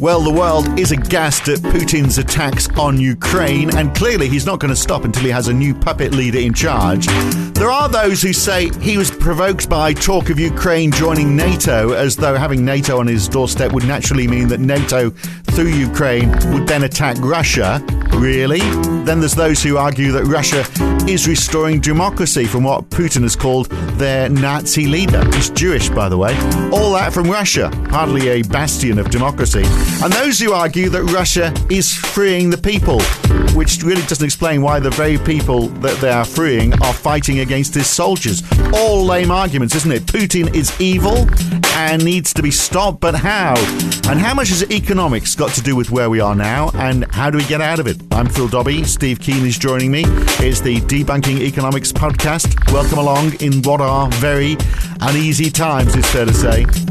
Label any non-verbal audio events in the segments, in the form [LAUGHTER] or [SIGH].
Well, the world is aghast at Putin's attacks on Ukraine, and clearly he's not going to stop until he has a new puppet leader in charge. There are those who say he was provoked by talk of Ukraine joining NATO, as though having NATO on his doorstep would naturally mean that NATO, through Ukraine, would then attack Russia. Really? Then there's those who argue that Russia is restoring democracy from what Putin has called their Nazi leader. He's Jewish, by the way. All that from Russia, hardly a bastion of democracy. And those who argue that Russia is freeing the people, which really doesn't explain why the very people that they are freeing are fighting against his soldiers. All lame arguments, isn't it? Putin is evil and needs to be stopped, but how? And how much has economics got to do with where we are now, and how do we get out of it? I'm Phil Dobbie. Steve Keen is joining me. It's the Debunking Economics podcast. Welcome along in what are very uneasy times, it's fair to say.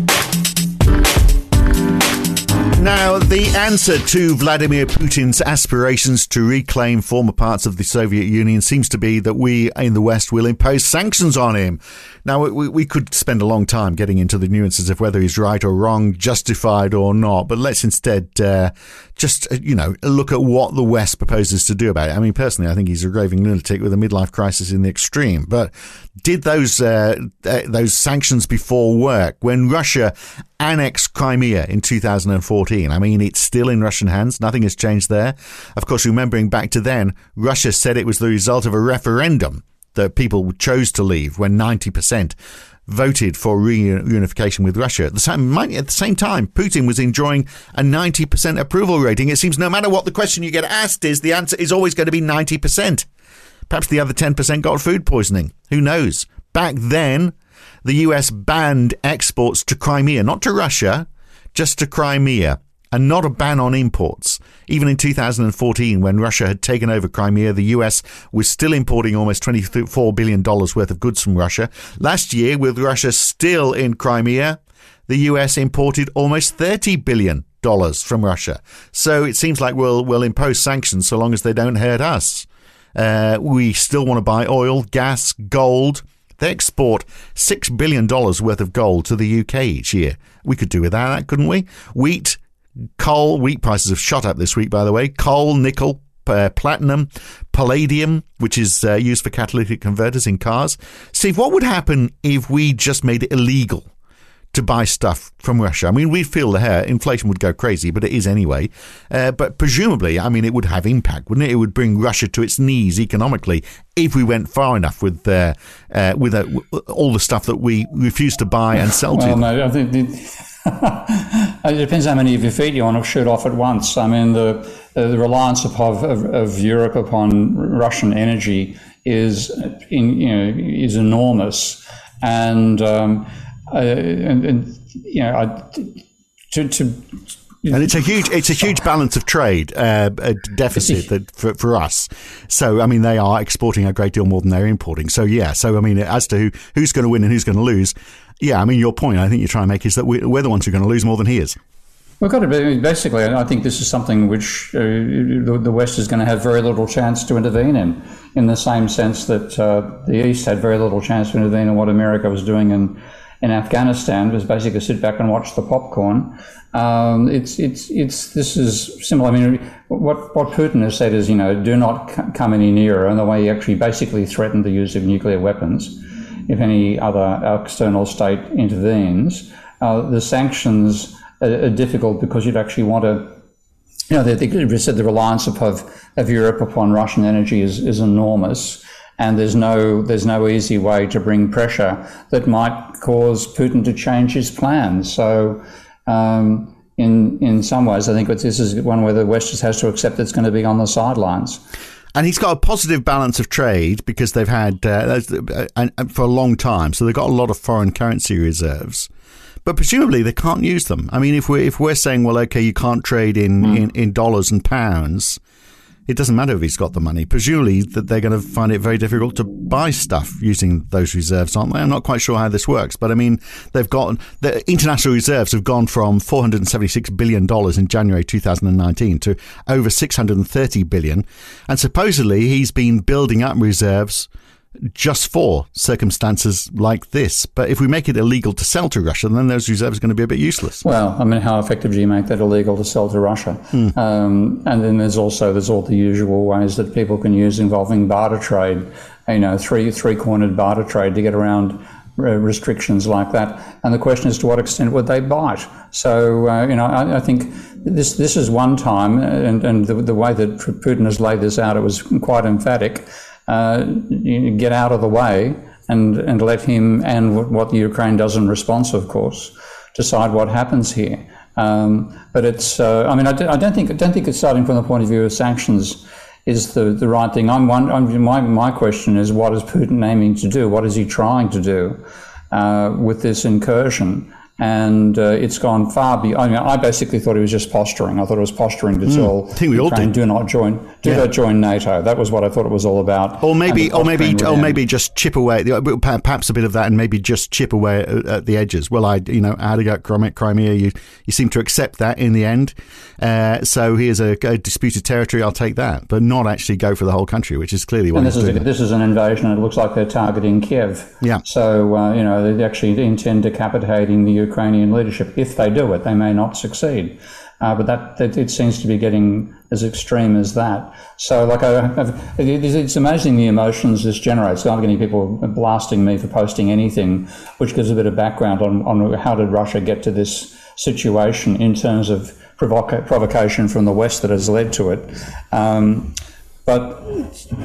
Now, the answer to Vladimir Putin's aspirations to reclaim former parts of the Soviet Union seems to be that we in the West will impose sanctions on him. Now, we, we could spend a long time getting into the nuances of whether he's right or wrong, justified or not, but let's instead uh, just, uh, you know, look at what the West proposes to do about it. I mean, personally, I think he's a raving lunatic with a midlife crisis in the extreme, but did those, uh, uh, those sanctions before work when Russia annexed Crimea in 2014? I mean, it's still in Russian hands. Nothing has changed there. Of course, remembering back to then, Russia said it was the result of a referendum that people chose to leave when 90% voted for reunification with Russia. At the, same, at the same time, Putin was enjoying a 90% approval rating. It seems no matter what the question you get asked is, the answer is always going to be 90%. Perhaps the other 10% got food poisoning. Who knows? Back then, the US banned exports to Crimea, not to Russia, just to Crimea and not a ban on imports. Even in 2014, when Russia had taken over Crimea, the US was still importing almost $24 billion worth of goods from Russia. Last year, with Russia still in Crimea, the US imported almost $30 billion from Russia. So it seems like we'll, we'll impose sanctions so long as they don't hurt us. Uh, we still want to buy oil, gas, gold. They export $6 billion worth of gold to the UK each year. We could do without that, couldn't we? Wheat, Coal, wheat prices have shot up this week, by the way. Coal, nickel, uh, platinum, palladium, which is uh, used for catalytic converters in cars. Steve, what would happen if we just made it illegal to buy stuff from Russia? I mean, we'd feel the hair, inflation would go crazy, but it is anyway. Uh, but presumably, I mean, it would have impact, wouldn't it? It would bring Russia to its knees economically if we went far enough with uh, uh with uh, all the stuff that we refuse to buy and sell well, to. No, I think. The- it depends how many of your feet you want to shoot off at once. I mean, the, the reliance of, of, of Europe upon Russian energy is, in, you know, is enormous, and, um, uh, and, and, you know, I, to, to and it's a huge it's a huge balance of trade uh, deficit that for, for us. So I mean they are exporting a great deal more than they're importing. So yeah. So I mean as to who, who's going to win and who's going to lose, yeah, I mean, your point, I think you're trying to make is that we're the ones who are going to lose more than he is. We've got to be, basically, I think this is something which uh, the West is going to have very little chance to intervene in, in the same sense that uh, the East had very little chance to intervene in what America was doing in, in Afghanistan, was basically sit back and watch the popcorn. Um, it's, it's, it's, this is similar. I mean, what, what Putin has said is, you know, do not c- come any nearer, and the way he actually basically threatened the use of nuclear weapons if any other external state intervenes. Uh, the sanctions are, are, difficult because you'd actually want to, you know, they, they said the reliance of, of Europe upon Russian energy is, is enormous. And there's no there's no easy way to bring pressure that might cause Putin to change his plans. So, um, in in some ways, I think this is one where the West just has to accept it's going to be on the sidelines. And he's got a positive balance of trade because they've had uh, uh, for a long time, so they've got a lot of foreign currency reserves. But presumably they can't use them. I mean, if we're if we're saying, well, okay, you can't trade in, mm. in, in dollars and pounds, it doesn't matter if he's got the money. Presumably that they're going to find it very difficult to buy stuff using those reserves, aren't they? I'm not quite sure how this works, but I mean, they've got the international reserves have gone from 476 billion dollars in January 2019 to over 630 billion, and supposedly he's been building up reserves just for circumstances like this. But if we make it illegal to sell to Russia, then those reserves are going to be a bit useless. Well, I mean, how effective do you make that illegal to sell to Russia? Mm. Um, and then there's also there's all the usual ways that people can use involving barter trade. You know, three three cornered barter trade to get around uh, restrictions like that. And the question is, to what extent would they bite? So, uh, you know, I, I, think this this is one time, and, and the, the way that Putin has laid this out, it was quite emphatic uh, get out of the way and, and let him and what the Ukraine does in response, of course, decide what happens here. Um, but it's, uh, I mean, I, do, I don't think, I don't think it's starting from the point of view of sanctions is the, the right thing. I'm one, I'm, my, my question is, what is Putin aiming to do? What is he trying to do uh, with this incursion? And uh, it's gone far beyond. I mean, I basically thought he was just posturing. I thought it was posturing to mm, tell I think we all Ukraine, do not join, do yeah. not join NATO. That was what I thought it was all about. Or maybe, or maybe, or maybe just chip away. Perhaps a bit of that, and maybe just chip away at, at the edges. Well, I, you know, I had to go Crimea. You, you seem to accept that in the end. Uh, so here's a, a, disputed territory. I'll take that, but not actually go for the whole country, which is clearly what. And this is a, this is an invasion. It looks like they're targeting Kiev. Yeah. So uh, you know they actually intend decapitating the Ukrainian leadership. If they do it, they may not succeed. Uh, but that, that, it seems to be getting as extreme as that. So, like, I, it's amazing the emotions this generates. I don't get people blasting me for posting anything, which gives a bit of background on, on how did Russia get to this situation in terms of provoca- provocation from the West that has led to it. Um, but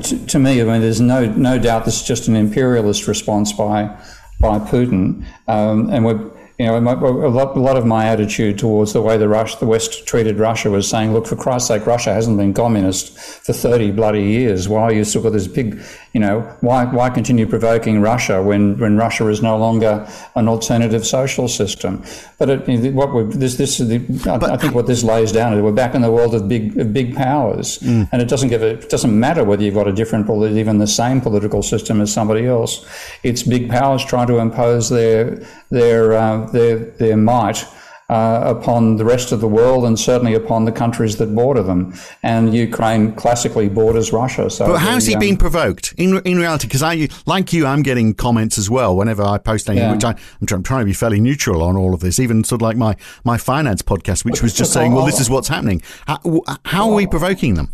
to, to, me, I mean, there's no no doubt this is just an imperialist response by by Putin, um, and we're you know, a lot, a lot of my attitude towards the way the, Rush, the West treated Russia was saying, look, for Christ's sake, Russia hasn't been communist for 30 bloody years. Why are you still got this big, you know, why, why continue provoking Russia when, when Russia is no longer an alternative social system? But it, what we this, this is the, I, I, think what this lays down is we're back in the world of big, of big powers. Mm. And it doesn't give a, it doesn't matter whether you've got a different, even the same political system as somebody else. It's big powers trying to impose their, their, uh, their, their might uh, upon the rest of the world and certainly upon the countries that border them. And Ukraine classically borders Russia. So but how's he um, being provoked in in reality? Because I, like you, I'm getting comments as well whenever I post anything, yeah. which I, am trying, trying to be fairly neutral on all of this. Even sort of like my my finance podcast, which was just saying, well, this is [LAUGHS] what's happening. How, how are we provoking them?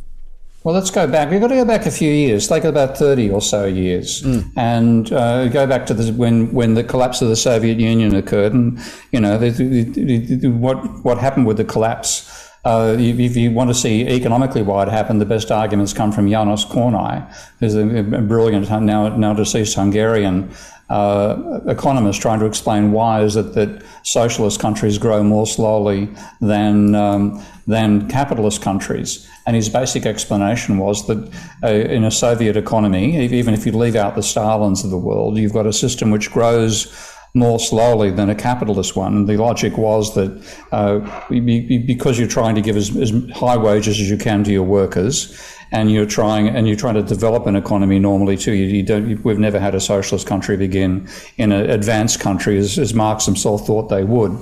Well, let's go back. We've got to go back a few years, like about 30 or so years, mm. and uh, go back to the, when, when the collapse of the Soviet Union occurred. And, you know, the, the, what, what happened with the collapse. Uh, if you want to see economically why it happened, the best arguments come from Janos Kornai, who's a brilliant, now, now deceased Hungarian uh, economists trying to explain why is it that socialist countries grow more slowly than um, than capitalist countries. And his basic explanation was that uh, in a Soviet economy, even if you leave out the Stalins of the world, you've got a system which grows more slowly than a capitalist one. And the logic was that uh, because you're trying to give as, as high wages as you can to your workers, and you're trying and you're trying to develop an economy normally too. You, you don't. We've never had a socialist country begin in an advanced country as, as Marx himself thought they would.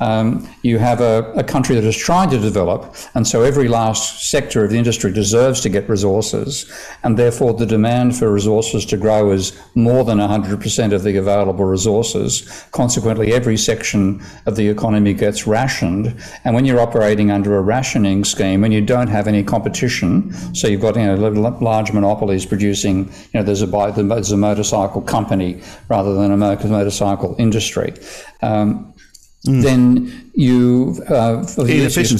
Um, you have a, a country that is trying to develop, and so every last sector of the industry deserves to get resources, and therefore the demand for resources to grow is more than 100% of the available resources. Consequently, every section of the economy gets rationed, and when you're operating under a rationing scheme and you don't have any competition, so you've got you know large monopolies producing. You know, there's a there's a motorcycle company rather than a motorcycle industry. Um, mm. Then you uh, the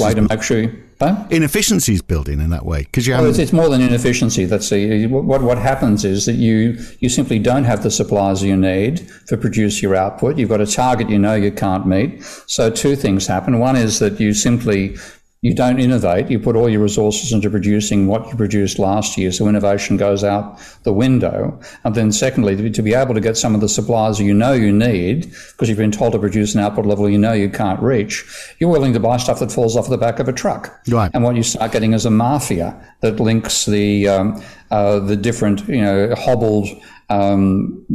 way to make sure. You, Huh? Inefficiencies building in that way because you have. Well, it's, it's, more than inefficiency. That's the what what happens is that you you simply don't have the supplies you need to produce your output. You've got a target you know you can't meet. So two things happen. One is that you simply you don't innovate. You put all your resources into producing what you produced last year, so innovation goes out the window. And then, secondly, to be, to be able to get some of the supplies you know you need, because you've been told to produce an output level you know you can't reach, you're willing to buy stuff that falls off the back of a truck. Right. And what you start getting is a mafia that links the um, uh, the different, you know, hobbled um,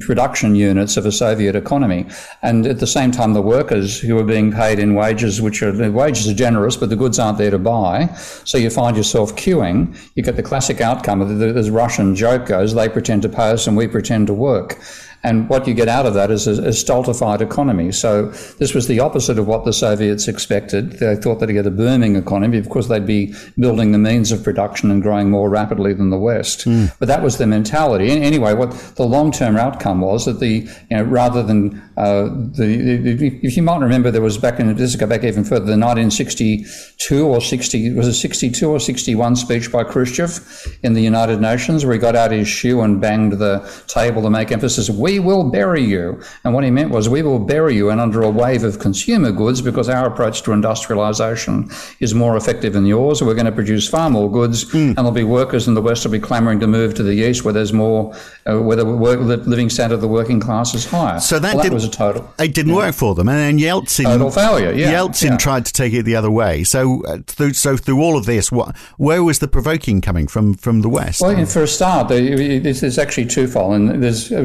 production units of a Soviet economy. And at the same time, the workers who are being paid in wages, which are the wages are generous, but the goods aren't there to buy. So you find yourself queuing. You get the classic outcome of the, the Russian joke goes, they pretend to pay us and we pretend to work. And what you get out of that is a, a, stultified economy. So this was the opposite of what the Soviets expected. They thought they'd get a booming economy because they'd be building the means of production and growing more rapidly than the West. Mm. But that was the mentality. Anyway, what the long-term outcome was that the, you know, rather than uh, the, the, if you might remember, there was back in, this go back even further, the 1962 or 60, was it 62 or 61 speech by Khrushchev in the United Nations where he got out his shoe and banged the table to make emphasis, we will bury you. And what he meant was, we will bury you and under a wave of consumer goods because our approach to industrialization is more effective than yours. We're going to produce far more goods mm. and there'll be workers in the West will be clamoring to move to the East where there's more, uh, where the work, living standard of the working class is higher. So that, well, that was a total. It didn't yeah. work for them. And then Yeltsin. Total failure, yeah. Yeltsin yeah. tried to take it the other way. So, uh, through, so through all of this, what, where was the provoking coming from from the West? Well, for a start, there's actually twofold. And there's uh,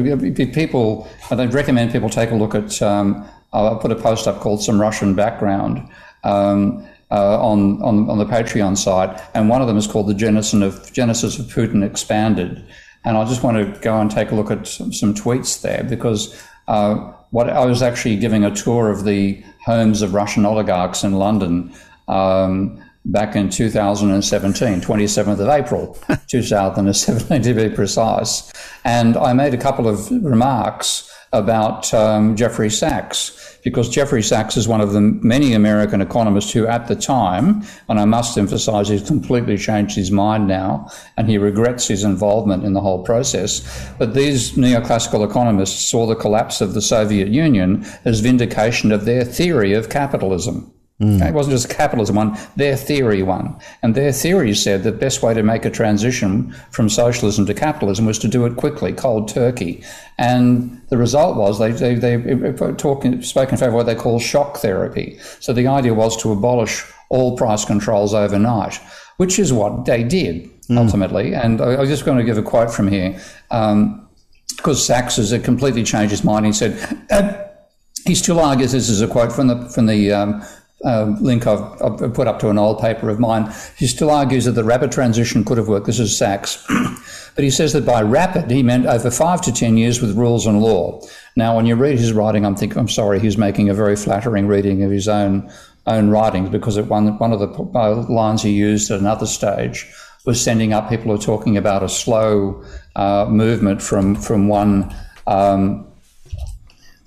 people, I'd recommend people take a look at, um, I'll put a post up called Some Russian Background. Um, uh, on, on, on the Patreon site, and one of them is called the Genesis of Genesis of Putin Expanded. And I just want to go and take a look at some, some tweets there because uh, what I was actually giving a tour of the homes of Russian oligarchs in London um, back in 2017, 27th of April, [LAUGHS] 2017 to be precise. And I made a couple of remarks about um, Jeffrey Sachs because Jeffrey Sachs is one of the many American economists who, at the time, and I must emphasize, he's completely changed his mind now and he regrets his involvement in the whole process. But these neoclassical economists saw the collapse of the Soviet Union as vindication of their theory of capitalism. Mm. It wasn't just capitalism one, their theory one. And their theory said the best way to make a transition from socialism to capitalism was to do it quickly, cold turkey. And the result was they, they, they talking, spoke in favor of what they call shock therapy. So the idea was to abolish all price controls overnight, which is what they did mm. ultimately. And I, am just going to give a quote from here. Um, because Sachs has completely changed his mind. He said, uh, he still argues this is a quote from the from the um, uh, link I've, I've, put up to an old paper of mine. He still argues that the rapid transition could have worked. This is Sachs. [CLEARS THROAT] but he says that by rapid, he meant over five to 10 years with rules and law. Now, when you read his writing, I'm thinking, I'm sorry, he's making a very flattering reading of his own own writings because it, one, one of the uh, lines he used at another stage was sending up people who are talking about a slow uh, movement from, from one um,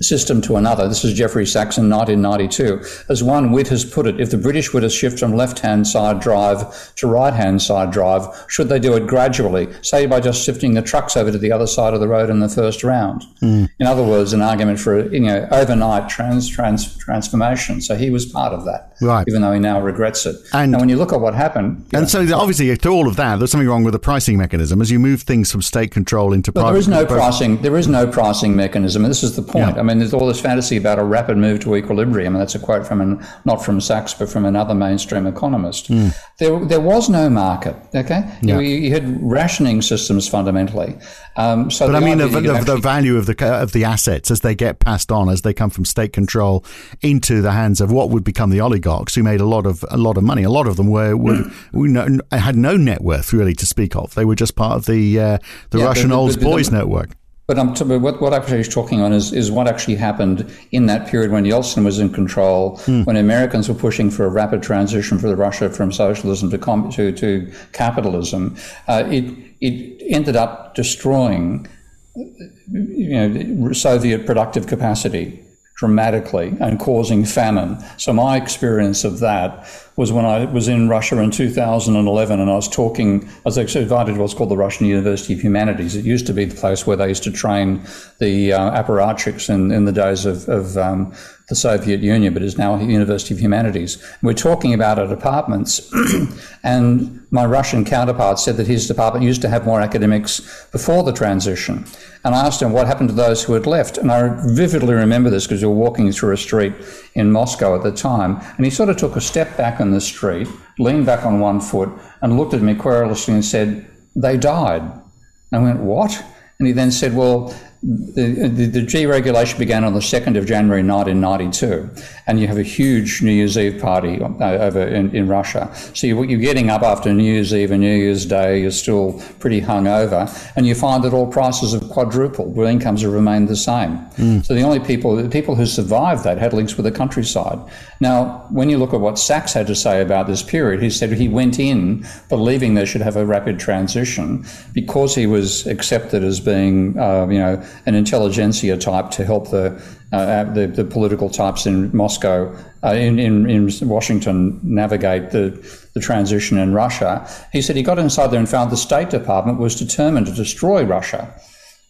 system to another. This is Jeffrey Sachs in 1992. As one wit has put it, if the British were to shift from left-hand side drive to right-hand side drive, should they do it gradually, say by just shifting the trucks over to the other side of the road in the first round? Mm. In other words, an argument for you know overnight trans, trans transformation. So he was part of that, right? Even though he now regrets it. And, and when you look at what happened, and know, so obviously to all of that, there's something wrong with the pricing mechanism as you move things from state control into. But there is no pricing. There is no pricing mechanism, and this is the point. Yeah. I mean, there's all this fantasy about a rapid move to equilibrium, and that's a quote from an, not from Sachs, but from another mainstream economist. Mm. There, there was no market. Okay, yeah. you, you, had rationing systems fundamentally. Um, so but I mean, the, the, actually, the, value of the of the assets as they get passed on, as they come from state control into the hands of what would become the oligarchs, who made a lot of a lot of money. A lot of them were, were, [CLEARS THROAT] had no net worth really to speak of. They were just part of the uh, the yeah, Russian old boys network. But I'm what, what actually is talking on is, is what actually happened in that period when Yeltsin was in control, mm. when Americans were pushing for a rapid transition for the Russia from socialism to com- to, to capitalism. Uh, it it ended up destroying, you know, Soviet productive capacity dramatically and causing famine. So my experience of that was when I was in Russia in 2011 and I was talking, I was actually invited to what's called the Russian University of Humanities. It used to be the place where they used to train the uh, apparatchiks in, in the days of, of um, the Soviet Union, but is now a University of Humanities. We're talking about our departments, [CLEARS THROAT] and my Russian counterpart said that his department used to have more academics before the transition. And I asked him what happened to those who had left. And I vividly remember this because we were walking through a street in Moscow at the time. And he sort of took a step back in the street, leaned back on one foot, and looked at me querulously and said, They died. And I went, What? And he then said, Well, the, the, the deregulation began on the 2nd of January 1992, and you have a huge New Year's Eve party uh, over in, in Russia. So you, you're getting up after New Year's Eve and New Year's Day, you're still pretty hungover, and you find that all prices have quadrupled, where incomes have remained the same. Mm. So the only people, the people who survived that had links with the countryside. Now, when you look at what Sachs had to say about this period, he said he went in believing they should have a rapid transition because he was accepted as being, uh, you know, an intelligentsia type to help the uh, the, the, political types in Moscow, uh, in, in, in, Washington, navigate the, the transition in Russia. He said he got inside there and found the State Department was determined to destroy Russia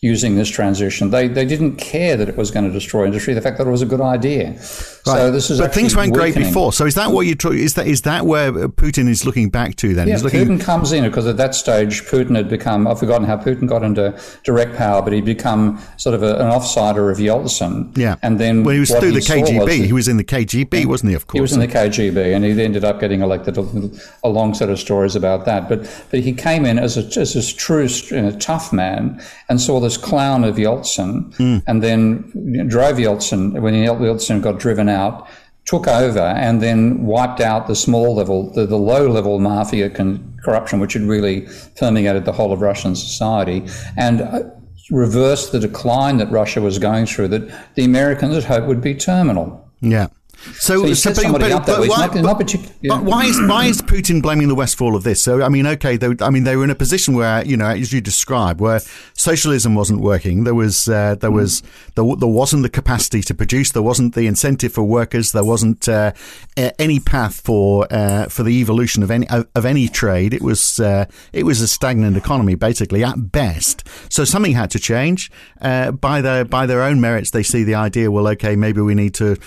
using this transition. They they didn't care that it was going to destroy industry. The fact that it was a good idea. Right. So this is but things went weakening. great before. So is that what you is that is that where Putin is looking back to then? Yeah, He's looking... Putin comes in because at that stage Putin had become I've forgotten how Putin got into direct power, but he'd become sort of a, an offsider of Yeltsin. Yeah, and then when he was through the KGB. Was, he was in the KGB, wasn't he? Of course, he was in the KGB, and he ended up getting elected. A, long set of stories about that, but but he came in as a as a true you know, tough man and saw this clown of Yeltsin, mm. and then drove Yeltsin when Yeltsin got driven out, took over, and then wiped out the small level, the, the low level mafia con- corruption, which had really permeated the whole of Russian society, and uh, reversed the decline that Russia was going through that the Americans had hoped would be terminal. Yeah. So, so, so but, but, but, why, yeah. why, is why is Putin blaming the West for all of this? So I mean, okay, they, I mean they were in a position where you know, as you describe, where socialism wasn't working. There was uh, there mm. was there, there, wasn't the capacity to produce. There wasn't the incentive for workers. There wasn't uh, any path for uh, for the evolution of any of, of any trade. It was uh, it was a stagnant economy basically at best. So something had to change. Uh, by their by their own merits, they see the idea. Well, okay, maybe we need to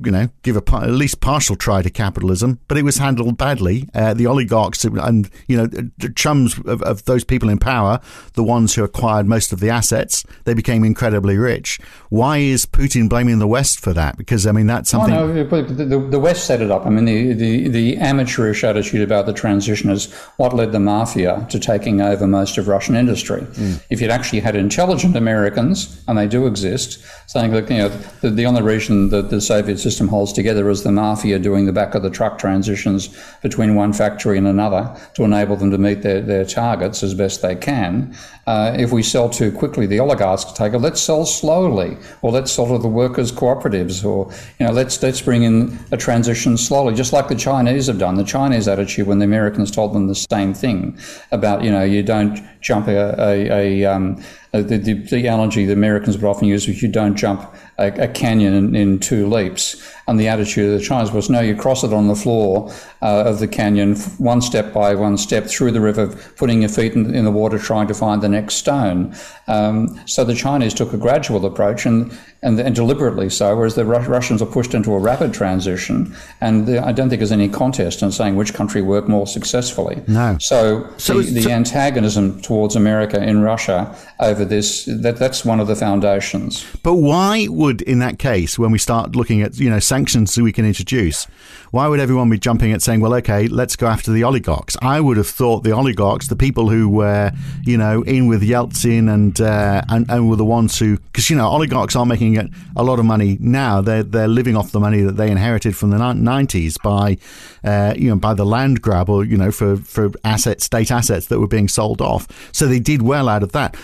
you know, give a at least partial try to capitalism, but it was handled badly. Uh, the oligarchs and you know, the chums of, of, those people in power, the ones who acquired most of the assets, they became incredibly rich. Why is Putin blaming the West for that? Because I mean, that's something. Oh, no, the, the, West set it up. I mean, the, the the amateurish attitude about the transition is what led the mafia to taking over most of Russian industry. Mm. If you'd actually had intelligent Americans, and they do exist, saying that you know the, the only reason that the Soviets system holds together as the mafia doing the back of the truck transitions between one factory and another to enable them to meet their, their targets as best they can. Uh, if we sell too quickly, the oligarchs take it. Let's sell slowly, or let's sell to the workers' cooperatives, or you know, let's let's bring in a transition slowly, just like the Chinese have done. The Chinese attitude when the Americans told them the same thing about you know you don't jump a, a, a um, Uh, the, the, the, analogy the Americans would often use is you don't jump a, a canyon in, in, two leaps. And the attitude of the Chinese was no, you cross it on the floor uh, of the canyon, one step by one step through the river, putting your feet in, in the water, trying to find the next stone. Um, so the Chinese took a gradual approach and, and, and deliberately so, whereas the Russians are pushed into a rapid transition. And the, I don't think there's any contest in saying which country worked more successfully. No. So, so the, the so, antagonism towards America in Russia over this, that, that's one of the foundations. But why would, in that case, when we start looking at, you know, sanctions that we can introduce, why would everyone be jumping at saying, well, okay, let's go after the oligarchs? I would have thought the oligarchs, the people who were, you know, in with Yeltsin and uh, and, and were the ones who, because you know, oligarchs are making a lot of money now. They're they're living off the money that they inherited from the nineties by, uh, you know, by the land grab or you know for for assets, state assets that were being sold off. So they did well out of that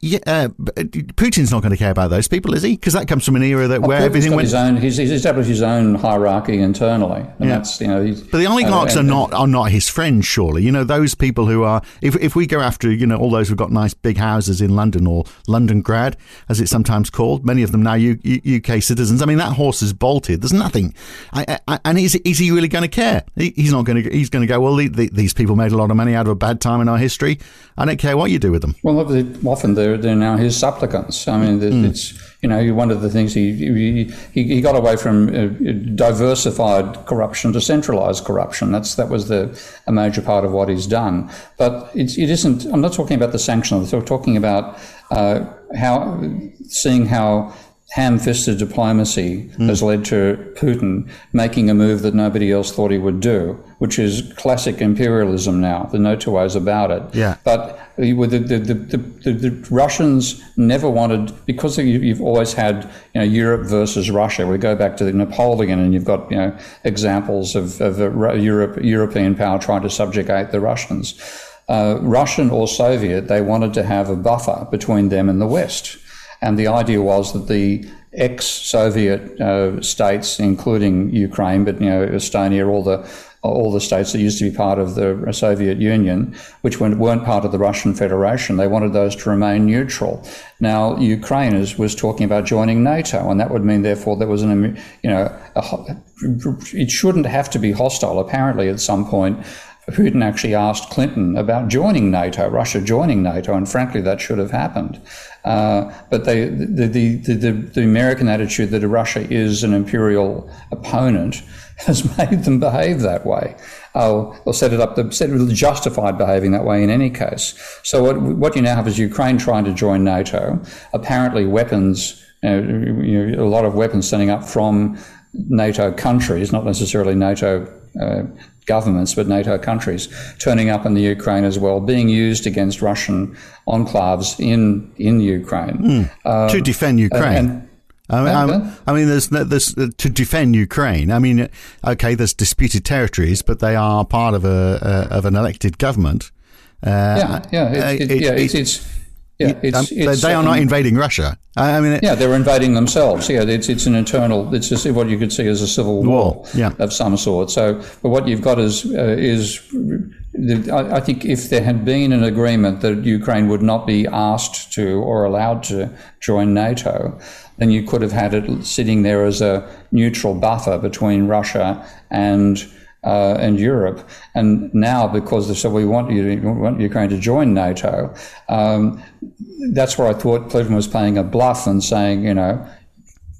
yeah, uh, Putin's not going to care about those people, is he? Because that comes from an era that well, where Putin's everything went. His own, he's, he's, established his own hierarchy internally, and yeah. that's you know. but the oligarchs uh, and, are not are not his friends, surely. You know, those people who are. If if we go after you know all those who've got nice big houses in London or London grad, as it's sometimes called, many of them now U, U, UK citizens. I mean, that horse is bolted. There's nothing, I, I, and is is he really going to care? He, he's not going to. He's going to go. Well, the, the, these people made a lot of money out of a bad time in our history. I don't care what you do with them. Well, often they're, they're now his supplicants. I mean, mm. it's you know one of the things he he, he got away from uh, diversified corruption to centralized corruption. That's that was the a major part of what he's done. But it's, it isn't. I'm not talking about the sanctions. I'm talking about uh, how seeing how ham-fisted diplomacy mm. has led to Putin making a move that nobody else thought he would do, which is classic imperialism now. There are no two ways about it. Yeah. But the, the, the, the Russians never wanted, because you've always had you know, Europe versus Russia. We go back to Napoleon and you've got you know, examples of, of Europe, European power trying to subjugate the Russians. Uh, Russian or Soviet, they wanted to have a buffer between them and the West. And the idea was that the ex-Soviet uh, states, including Ukraine, but you know Estonia, all the all the states that used to be part of the Soviet Union, which weren't part of the Russian Federation, they wanted those to remain neutral. Now Ukraine is, was talking about joining NATO, and that would mean, therefore, there was an you know a, it shouldn't have to be hostile. Apparently, at some point, Putin actually asked Clinton about joining NATO, Russia joining NATO, and frankly, that should have happened. Uh, but they, the, the, the, the, American attitude that Russia is an imperial opponent [LAUGHS] has made them behave that way. Uh, or set it up, set it justified behaving that way in any case. So what, what you now have is Ukraine trying to join NATO. Apparently, weapons, you know, you know, a lot of weapons sending up from NATO countries, not necessarily NATO uh, governments, but NATO countries, turning up in the Ukraine as well, being used against Russian enclaves in in Ukraine mm, um, to defend Ukraine. And, I mean, I mean, there's, there's uh, to defend Ukraine. I mean, okay, there's disputed territories, but they are part of a, of an elected government. Uh, yeah, yeah, it's, it, yeah, it's yeah, it's, um, it's, they are not invading Russia. I mean, it, yeah, they're invading themselves. Yeah, it's it's an internal. It's just what you could see as a civil war, war yeah. of some sort. So, but what you've got is uh, is I think if there had been an agreement that Ukraine would not be asked to or allowed to join NATO, then you could have had it sitting there as a neutral buffer between Russia and uh, and Europe. And now, because they said we want you, to, want Ukraine to join NATO, um, that's where I thought Putin was playing a bluff and saying, you know,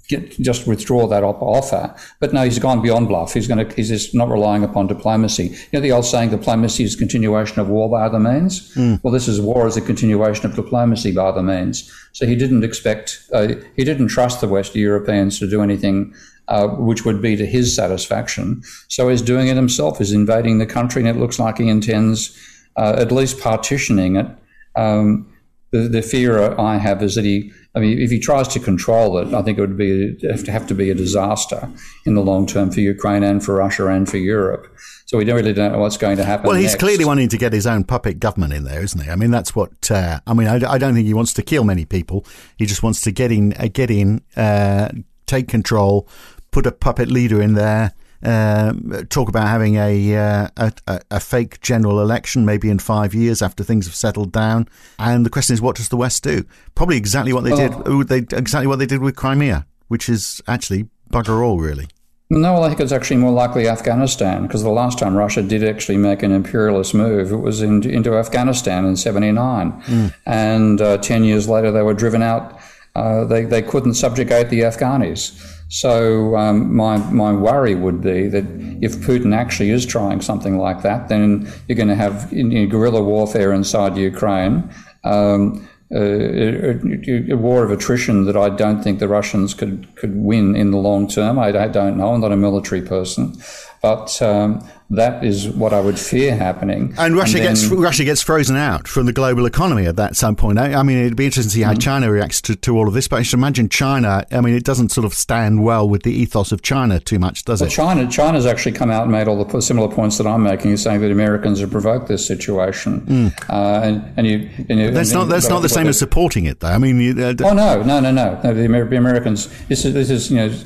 Get, just withdraw that offer. But no, he's gone beyond bluff. He's going to. He's just not relying upon diplomacy. You know the old saying, "Diplomacy is continuation of war by other means." Mm. Well, this is war as a continuation of diplomacy by other means. So he didn't expect. Uh, he didn't trust the West Europeans to do anything uh, which would be to his satisfaction. So he's doing it himself. He's invading the country, and it looks like he intends uh, at least partitioning it. Um, the, the, fear I have is that he, I mean, if he tries to control it, I think it would be have to have to be a disaster in the long term for Ukraine and for Russia and for Europe. So we don't really don't know what's going to happen. Well, he's next. clearly wanting to get his own puppet government in there, isn't he? I mean, that's what. Uh, I mean, I, I, don't think he wants to kill many people. He just wants to get in, uh, get in, uh, take control, put a puppet leader in there. Uh, talk about having a, uh, a, a fake general election maybe in five years after things have settled down. And the question is, what does the West do? Probably exactly what they oh. did. They exactly what they did with Crimea, which is actually bugger all, really. No, well, I think it's actually more likely Afghanistan because the last time Russia did actually make an imperialist move, it was in, into Afghanistan in '79, mm. and uh, ten years later they were driven out. Uh, they they couldn't subjugate the Afghanis. So um, my my worry would be that if Putin actually is trying something like that, then you're going to have you know, guerrilla warfare inside Ukraine. Um, a, a, a, war of attrition that I don't think the Russians could, could win in the long term. I, I don't know. I'm not a military person. But um, that is what I would fear happening. And Russia and then, gets Russia gets frozen out from the global economy at that some point. I, I mean, it'd be interesting to see how mm-hmm. China reacts to, to all of this. But I should imagine China. I mean, it doesn't sort of stand well with the ethos of China too much, does well, it? China China's actually come out and made all the similar points that I'm making, saying that Americans have provoked this situation. Mm. Uh, and, and, you, and you, that's and, not that's not the same as supporting it, though. I mean, you, uh, oh no, no, no, no. no the Americans. This is this is you know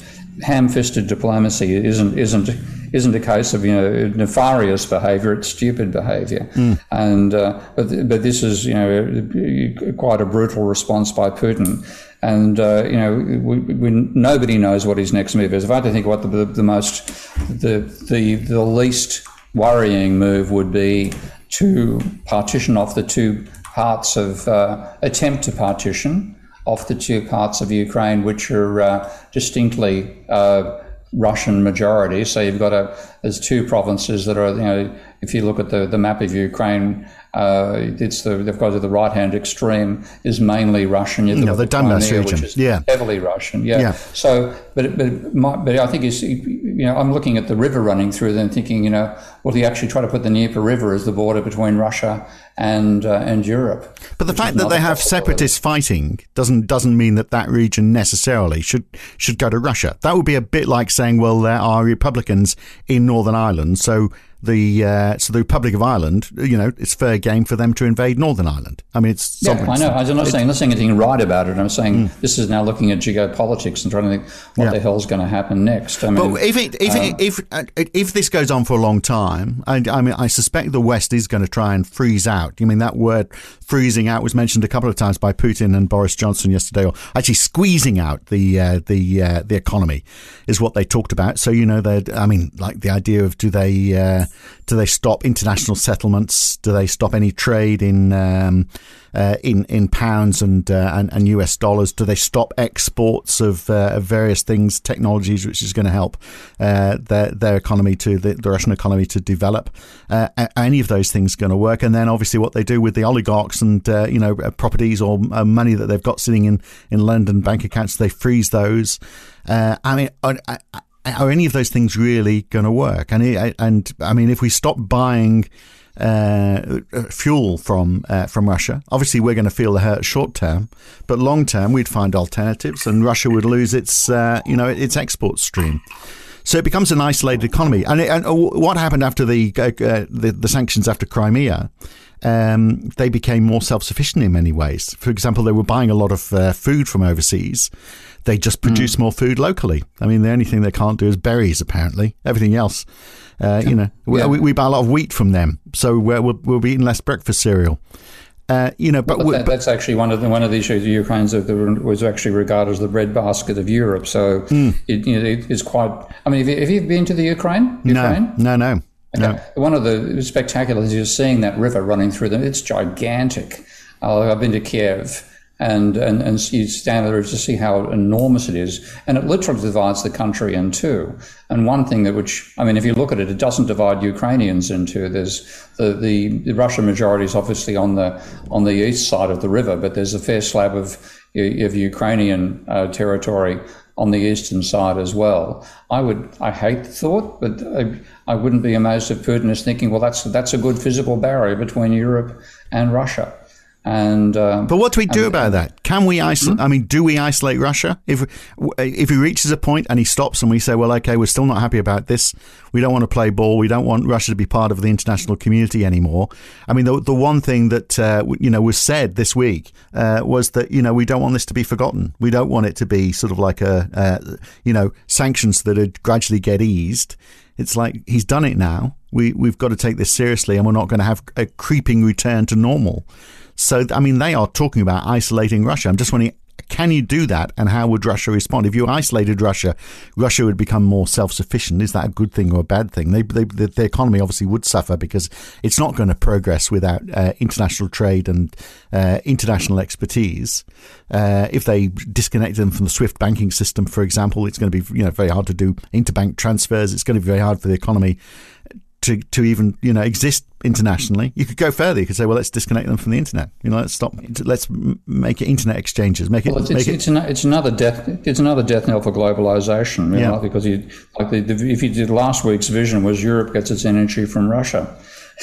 ham-fisted diplomacy isn't isn't isn't a case of you know nefarious behaviour; it's stupid behaviour. Mm. And uh, but but this is you know quite a brutal response by Putin. And uh, you know we, we, nobody knows what his next move is. If I had to think what the, the, the most the the the least worrying move would be to partition off the two parts of uh, attempt to partition off the two parts of Ukraine which are uh, distinctly uh, Russian majority. So you've got a there's two provinces that are you know if you look at the, the map of Ukraine, uh, it's the they've got to the right hand extreme is mainly Russian. You know, the Donbass region, yeah, heavily Russian, yeah. yeah. So, but but my, but I think it's you know I'm looking at the river running through there and thinking you know well he actually try to put the Dnieper River as the border between Russia and uh, and Europe. But the fact that they have separatists fighting doesn't doesn't mean that that region necessarily should should go to Russia. That would be a bit like saying well there are Republicans in Northern Ireland, so the uh, so the Republic of Ireland, you know, it's fair game for them to invade Northern Ireland. I mean, it's yeah, I know. I'm not saying not saying anything right about it. I'm saying mm. this is now looking at geopolitics and trying to think what yeah. the hell's going to happen next. I mean, but if it, if, uh, if if if this goes on for a long time, I, I mean, I suspect the West is going to try and freeze out. You mean that word freezing out was mentioned a couple of times by Putin and Boris Johnson yesterday, or actually squeezing out the uh, the uh, the economy is what they talked about. So you know, I mean, like the idea of do they uh, do they stop international settlements? Do they stop any trade in um, uh, in in pounds and, uh, and, and US dollars? Do they stop exports of, uh, of various things, technologies, which is going to help uh, their their economy to the, the Russian economy to develop? Any of those things going to work? And then obviously what they do with the oligarchs and you know properties or money that they've got sitting in in London bank accounts, they freeze those. I mean. I, I, are any of those things really going to work? And and I mean, if we stop buying uh, fuel from uh, from Russia, obviously we're going to feel the hurt short term, but long term we'd find alternatives, and Russia would lose its uh, you know its export stream. So it becomes an isolated economy. And, and what happened after the, uh, uh, the, the sanctions after Crimea? Um, they became more self sufficient in many ways. For example, they were buying a lot of uh, food from overseas they just produce mm. more food locally. I mean, the only thing they can't do is berries, apparently. Everything else, uh, you know, yeah. we, we, buy a lot of wheat from them, so we're, we'll, we'll be eating less breakfast cereal. Uh, you know, but, well, that, that's actually one of the one of the issues. Ukraine's was actually regarded as the breadbasket of Europe. So mm. it, you know, it, it's quite. I mean, have you, have you been to the Ukraine? Ukraine? No, no, no. Okay. no. One of the spectacular things is seeing that river running through them. It's gigantic. Uh, I've been to Kiev and, and, and you stand there to see how enormous it is. And it literally divides the country in two. And one thing that which, I mean, if you look at it, it doesn't divide Ukrainians in two. There's the, the, the Russian majority is obviously on the, on the east side of the river, but there's a fair slab of, of Ukrainian uh, territory on the eastern side as well. I would, I hate the thought, but I, I wouldn't be amazed if Putin is thinking, well, that's, that's a good physical barrier between Europe and Russia. And uh, but what do we do about that? Can we isolate? Hmm? I mean, do we isolate Russia if if he reaches a point and he stops and we say, well, okay, we're still not happy about this. We don't want to play ball. We don't want Russia to be part of the international community anymore. I mean, the the one thing that uh, you know was said this week uh, was that you know we don't want this to be forgotten. We don't want it to be sort of like a you know sanctions that gradually get eased. It's like he's done it now. We we've got to take this seriously, and we're not going to have a creeping return to normal. So, I mean, they are talking about isolating Russia. I'm just wondering, can you do that and how would Russia respond? If you isolated Russia, Russia would become more self sufficient. Is that a good thing or a bad thing? They, they, the, the, economy obviously would suffer because it's not going to progress without uh, international trade and uh, international expertise. Uh, if they disconnect them from the SWIFT banking system, for example, it's going to be you know very hard to do interbank transfers. It's going to be very hard for the economy to, to even you know exist internationally. You could go further. You could say, well, let's disconnect them from the internet. You know, let's stop. Let's make it internet exchanges. Make it. Well, it's, make it's, it, it's, another death. It's another death knell for globalization. yeah. Know, because you like the, the, if you did last week's vision was Europe gets its energy from Russia.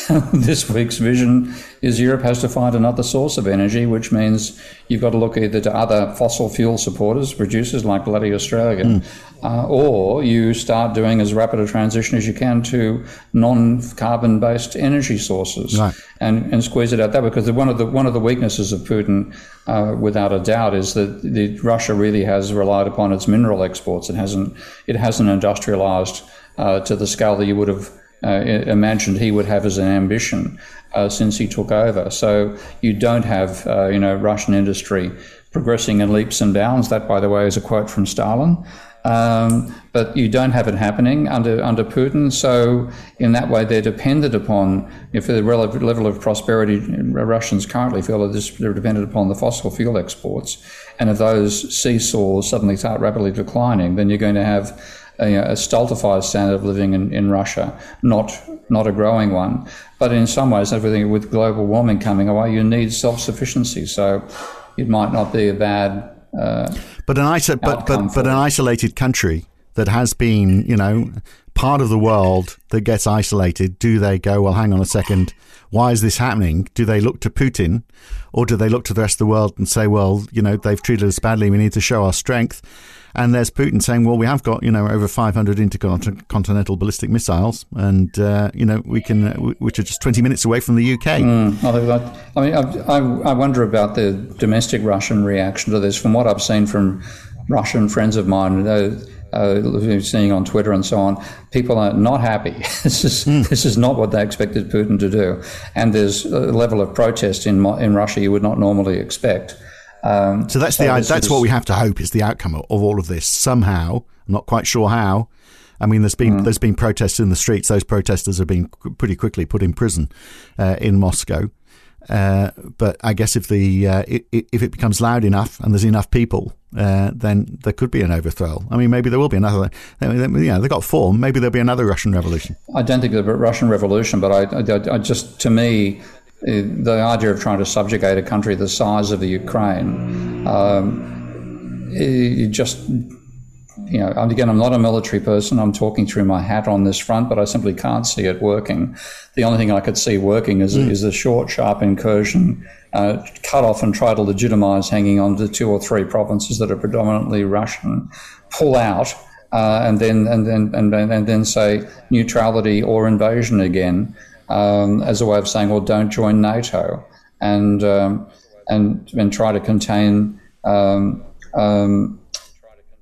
[LAUGHS] this week's vision is Europe has to find another source of energy, which means you've got to look either to other fossil fuel supporters, producers like bloody Australia, mm. uh, or you start doing as rapid a transition as you can to non-carbon based energy sources right. and, and squeeze it out that way. Because one of the one of the weaknesses of Putin, uh, without a doubt, is that the, Russia really has relied upon its mineral exports. It hasn't it hasn't industrialized uh, to the scale that you would have uh, imagined he would have as an ambition uh, since he took over. So you don't have, uh, you know, Russian industry progressing in leaps and bounds. That, by the way, is a quote from Stalin. Um, but you don't have it happening under under Putin. So in that way, they're dependent upon if the level of prosperity Russians currently feel that they're dependent upon the fossil fuel exports, and if those seesaws suddenly start rapidly declining, then you're going to have a, a stultified standard of living in, in Russia, not not a growing one. But in some ways, everything with global warming coming away, you need self sufficiency. So it might not be a bad. Uh, but an iso- but but, but an isolated country that has been, you know, part of the world that gets isolated, do they go, well, hang on a second, why is this happening? Do they look to Putin or do they look to the rest of the world and say, well, you know, they've treated us badly, we need to show our strength? And there's Putin saying, well, we have got, you know, over 500 intercontinental ballistic missiles, and, uh, you know, we can, uh, which are just 20 minutes away from the UK. Mm, I mean, I, I wonder about the domestic Russian reaction to this. From what I've seen from Russian friends of mine, uh, uh, seeing on Twitter and so on, people are not happy. [LAUGHS] this is mm. this is not what they expected Putin to do, and there's a level of protest in in Russia you would not normally expect. Um, so that's the that's what we have to hope is the outcome of, of, all of this somehow. I'm not quite sure how. I mean, there's been mm. there's been protests in the streets. Those protesters have been pretty quickly put in prison uh, in Moscow. Uh, but I guess if the uh, it, if it becomes loud enough and there's enough people, uh, then there could be an overthrow. I mean, maybe there will be another. You know, they got form. Maybe there'll be another Russian revolution. I don't think there'll be a Russian revolution, but I, I, I just to me the idea of trying to subjugate a country the size of the Ukraine, um, it just, you know, again, I'm not a military person. I'm talking through my hat on this front, but I simply can't see it working. The only thing I could see working is, mm. is a short, sharp incursion, uh, cut off and try to legitimize hanging on to two or three provinces that are predominantly Russian, pull out. Uh, and then and then and, and then say neutrality or invasion again, um, as a way of saying, well, don't join NATO and um, and and try to contain um, um,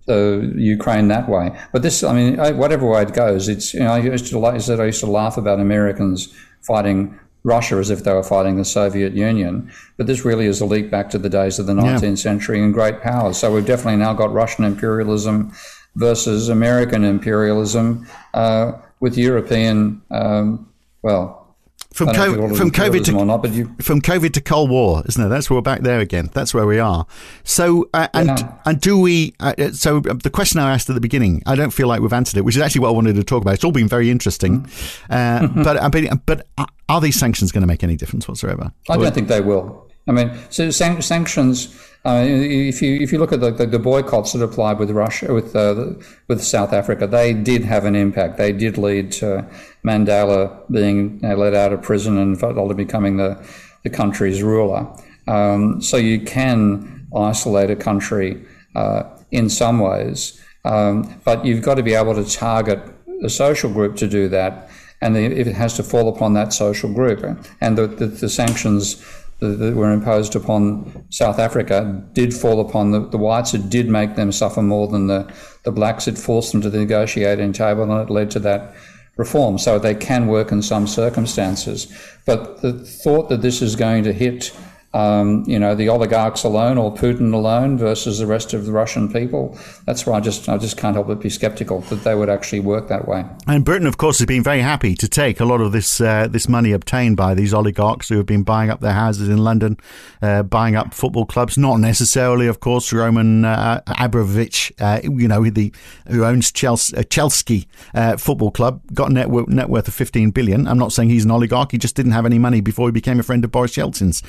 the Ukraine that way. But this, I mean, whatever way it goes, it's you know, I used to said I used to laugh about Americans fighting Russia as if they were fighting the Soviet Union. But this really is a leap back to the days of the 19th yeah. century and great powers. So we've definitely now got Russian imperialism versus American imperialism uh, with European um, well, from COVID, from COVID to not, you... from COVID to Cold War, isn't it? That's where we're back there again. That's where we are. So uh, and yeah. and do we? Uh, uh so uh, the question I asked at the beginning, I don't feel like we've answered it, which is actually what I wanted to talk about. It's all been very interesting, [LAUGHS] mm. uh, but but are these sanctions going to make any difference whatsoever? I don't think they will. I mean, so san- sanctions uh, if you if you look at the, the, the boycotts that applied with Russia with uh, with South Africa, they did have an impact. They did lead to Mandela being you know, let out of prison and ultimately becoming the the country's ruler. Um, so you can isolate a country uh, in some ways, um, but you've got to be able to target a social group to do that, and the, it has to fall upon that social group. And the, the, the sanctions that were imposed upon South Africa did fall upon the, the whites. It did make them suffer more than the, the blacks. It forced them to the negotiating table and it led to that reform. So they can work in some circumstances. But the thought that this is going to hit um, you know, the oligarchs alone or Putin alone versus the rest of the Russian people. That's why I just I just can't help but be sceptical that they would actually work that way. And Britain, of course, has been very happy to take a lot of this uh, this money obtained by these oligarchs who have been buying up their houses in London, uh, buying up football clubs. Not necessarily, of course, Roman uh, Abramovich, uh, you know, the who owns Chelsea, uh, uh, Football Club, got a net, net worth of 15 billion. I'm not saying he's an oligarch. He just didn't have any money before he became a friend of Boris Yeltsin's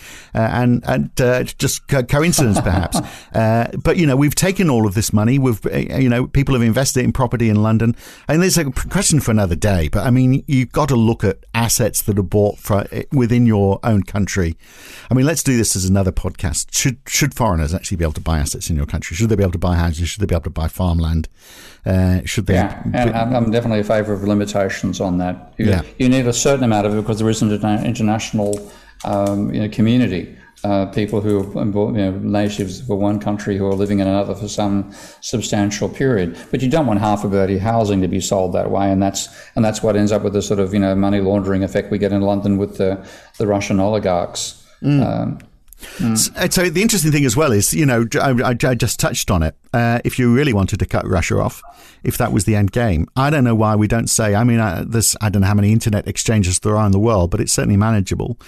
and and uh, just co- coincidence perhaps. [LAUGHS] uh, but you know, we've taken all of this money. We've uh, you know, people have invested in property in London, and there's a question for another day. But I mean, you've got to look at assets that are bought for, uh, within your own country. I mean, let's do this as another podcast. Should should foreigners actually be able to buy assets in your country? Should they be able to buy houses? Should they be able to buy farmland? Uh, should they? Yeah, and I'm definitely in favour of limitations on that. You, yeah. you need a certain amount of it because there isn't an international um, you know, community uh, people who are you know, natives for one country who are living in another for some substantial period. But you don't want half of dirty housing to be sold that way, and that's and that's what ends up with the sort of you know money laundering effect we get in London with the the Russian oligarchs. Mm. Um, Mm. So, so, the interesting thing as well is, you know, I, I, just touched on it. Uh, if you really wanted to cut Russia off, if that was the end game, I don't know why we don't say. I mean, I, there's I don't know how many internet exchanges there are in the world, but it's certainly manageable.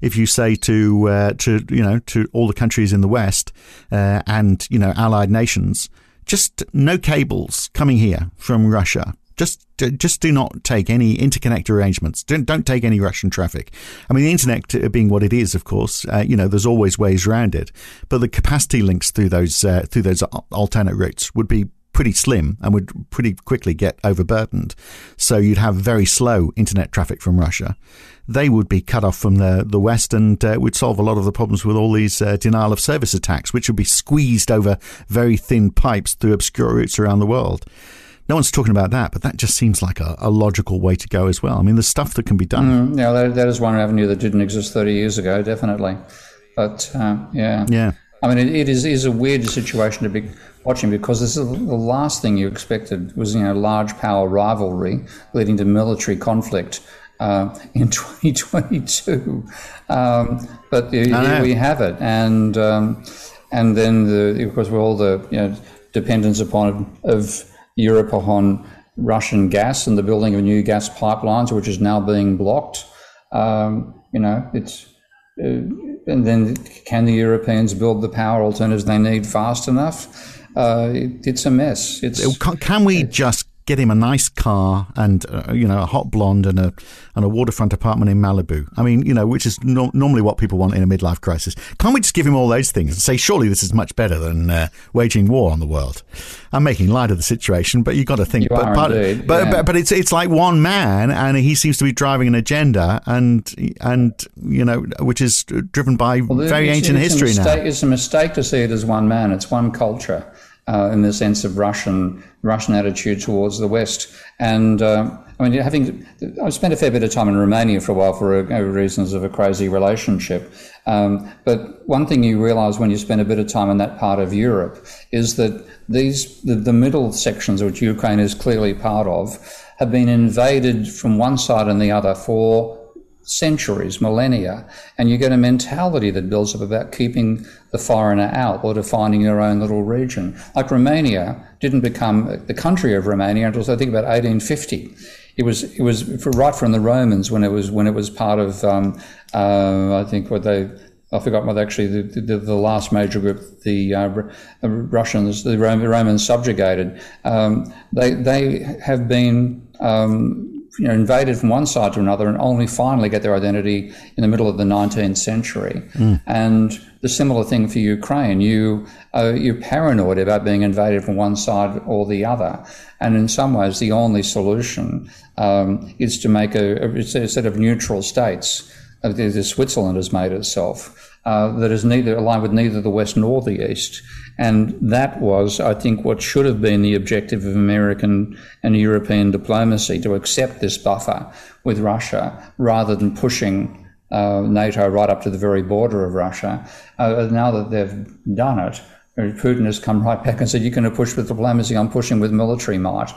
If you say to uh, to you know to all the countries in the West uh, and you know allied nations, just no cables coming here from Russia just just do not take any interconnect arrangements. Don't don't take any Russian traffic. I mean, the internet uh, being what it is, of course, uh, you know, there's always ways around it. But the capacity links through those uh, through those alternate routes would be pretty slim and would pretty quickly get overburdened. So you'd have very slow internet traffic from Russia. They would be cut off from the the West and uh, would solve a lot of the problems with all these uh, denial of service attacks, which would be squeezed over very thin pipes through obscure routes around the world no one's talking about that, but that just seems like a, a logical way to go as well. I mean, there's stuff that can be done. Mm, yeah, that, that is one avenue that didn't exist 30 years ago, definitely. But uh, yeah, yeah. I mean, it, it is is a weird situation to be watching because this is the last thing you expected was you know large power rivalry leading to military conflict. Uh, in [LAUGHS] 2022, um, but here we have it, and um, and then the, of course, with all the you know dependence upon of Europe on Russian gas and the building of new gas pipelines, which is now being blocked. Um, you know, it's uh, and then can the Europeans build the power alternatives they need fast enough? Uh, it, it's a mess. It's can, can we just get him a nice car and uh, you know a hot blonde and a and a waterfront apartment in Malibu. I mean, you know, which is no- normally what people want in a midlife crisis. Can't we just give him all those things and say, surely this is much better than uh, waging war on the world? I'm making light of the situation, but you've got to think. You but, but, indeed, but, yeah. but, but it's it's like one man, and he seems to be driving an agenda, and and you know, which is driven by well, very ancient it's history mistake, now. It's a mistake to see it as one man. It's one culture uh, in the sense of Russian Russian attitude towards the West. And uh, I mean, having I've spent a fair bit of time in Romania for a while for uh, reasons of a crazy relationship. Um, but one thing you realise when you spend a bit of time in that part of Europe is that these the, the middle sections, which Ukraine is clearly part of, have been invaded from one side and the other for centuries, millennia, and you get a mentality that builds up about keeping the foreigner out or defining your own little region. Like Romania didn't become the country of Romania until I think about 1850. It was it was right from the Romans when it was when it was part of um, uh, I think what they I forgot what actually the, the, the last major group the uh, Russians the Romans subjugated. Um, they they have been um, you know, invaded from one side to another and only finally get their identity in the middle of the 19th century. Mm. And the similar thing for Ukraine. You, uh, you're paranoid about being invaded from one side or the other. And in some ways, the only solution um, is to make a, a, set of neutral states. Uh, Switzerland has made itself. Uh, that is neither aligned with neither the West nor the East. And that was, I think, what should have been the objective of American and European diplomacy to accept this buffer with Russia rather than pushing uh, NATO right up to the very border of Russia. Uh, now that they've done it, Putin has come right back and said, You're going to push with diplomacy, I'm pushing with military might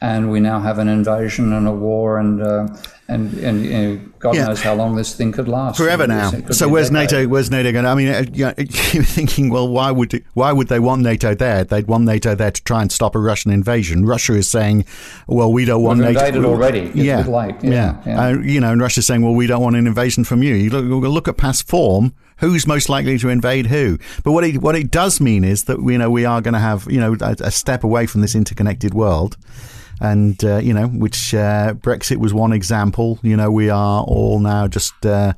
and we now have an invasion and a war, and uh, and and you know, God yeah. knows how long this thing could last forever now. So where's NATO? Where's NATO going? I mean, uh, [LAUGHS] you're thinking, well, why would why would they want NATO there? They'd want NATO there to try and stop a Russian invasion. Russia is saying, well, we don't want We've NATO. invaded already. It's yeah, late. yeah, yeah. yeah. Uh, you know, and Russia's saying, well, we don't want an invasion from you. You look, look at past form who's most likely to invade who. But what it what it does mean is that you know we are going to have you know a, a step away from this interconnected world and uh, you know, which uh, Brexit was one example. You know, we are all now just. Uh,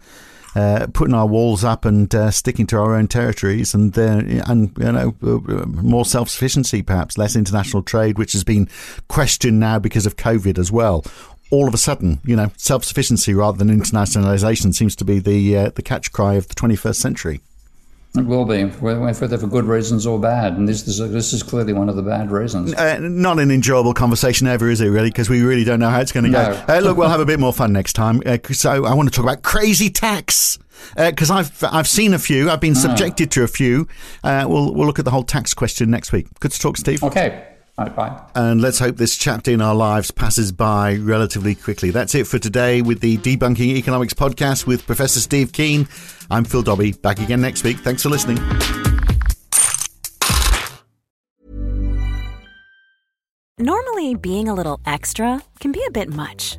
uh, putting our walls up and uh, sticking to our own territories, and uh, and you know uh, more self sufficiency, perhaps less international trade, which has been questioned now because of COVID as well. All of a sudden, you know, self sufficiency rather than internationalization seems to be the uh, the catch cry of the 21st century. It will be, whether for good reasons or bad. And this, this, this is clearly one of the bad reasons. Uh, not an enjoyable conversation ever, is it, really? Because we really don't know how it's going to no. go. Uh, look, we'll have a bit more fun next time. Uh, so I want to talk about crazy tax. Because uh, I've I've seen a few, I've been ah. subjected to a few. Uh, we'll we'll look at the whole tax question next week. Good to talk, Steve. Okay, Right, bye. And let's hope this chapter in our lives passes by relatively quickly. That's it for today with the Debunking Economics podcast with Professor Steve Keen. I'm Phil Dobbie, Back again next week. Thanks for listening. Normally, being a little extra can be a bit much,